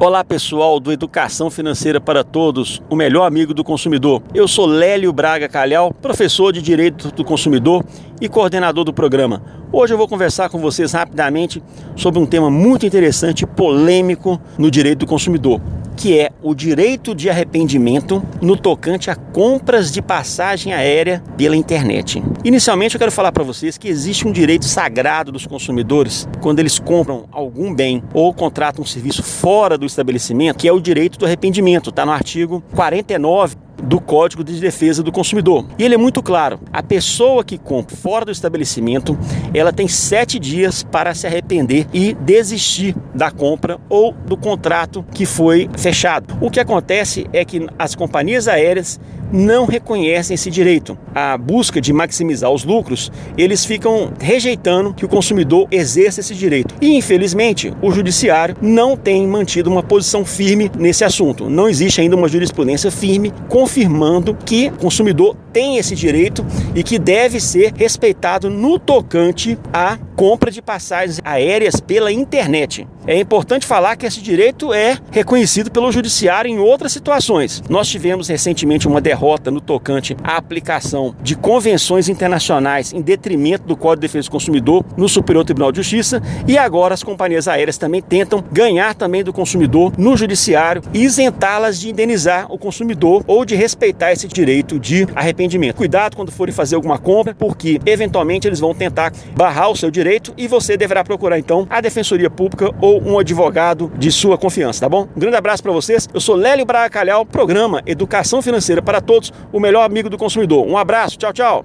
Olá pessoal do Educação Financeira para Todos, o melhor amigo do consumidor. Eu sou Lélio Braga Calhau, professor de Direito do Consumidor e coordenador do programa. Hoje eu vou conversar com vocês rapidamente sobre um tema muito interessante e polêmico no direito do consumidor, que é o direito de arrependimento no tocante a compras de passagem aérea pela internet. Inicialmente eu quero falar para vocês que existe um direito sagrado dos consumidores quando eles compram algum bem ou contratam um serviço fora do estabelecimento, que é o direito do arrependimento, está no artigo 49 do Código de Defesa do Consumidor. E ele é muito claro: a pessoa que compra fora do estabelecimento, ela tem sete dias para se arrepender e desistir da compra ou do contrato que foi fechado. O que acontece é que as companhias aéreas não reconhecem esse direito. A busca de maximizar os lucros, eles ficam rejeitando que o consumidor exerça esse direito. E infelizmente, o judiciário não tem mantido uma posição firme nesse assunto. Não existe ainda uma jurisprudência firme confirmando que o consumidor tem esse direito e que deve ser respeitado no tocante à compra de passagens aéreas pela internet. É importante falar que esse direito é reconhecido pelo judiciário em outras situações. Nós tivemos recentemente uma derrota no tocante à aplicação de convenções internacionais em detrimento do Código de Defesa do Consumidor no Superior Tribunal de Justiça e agora as companhias aéreas também tentam ganhar também do consumidor no judiciário e isentá-las de indenizar o consumidor ou de respeitar esse direito de arrependimento. Cuidado quando forem fazer alguma compra, porque eventualmente eles vão tentar barrar o seu direito e você deverá procurar então a Defensoria Pública ou um advogado de sua confiança, tá bom? Um grande abraço para vocês. Eu sou Lélio Braga Calhau, programa Educação Financeira para Todos, o melhor amigo do consumidor. Um abraço, tchau, tchau.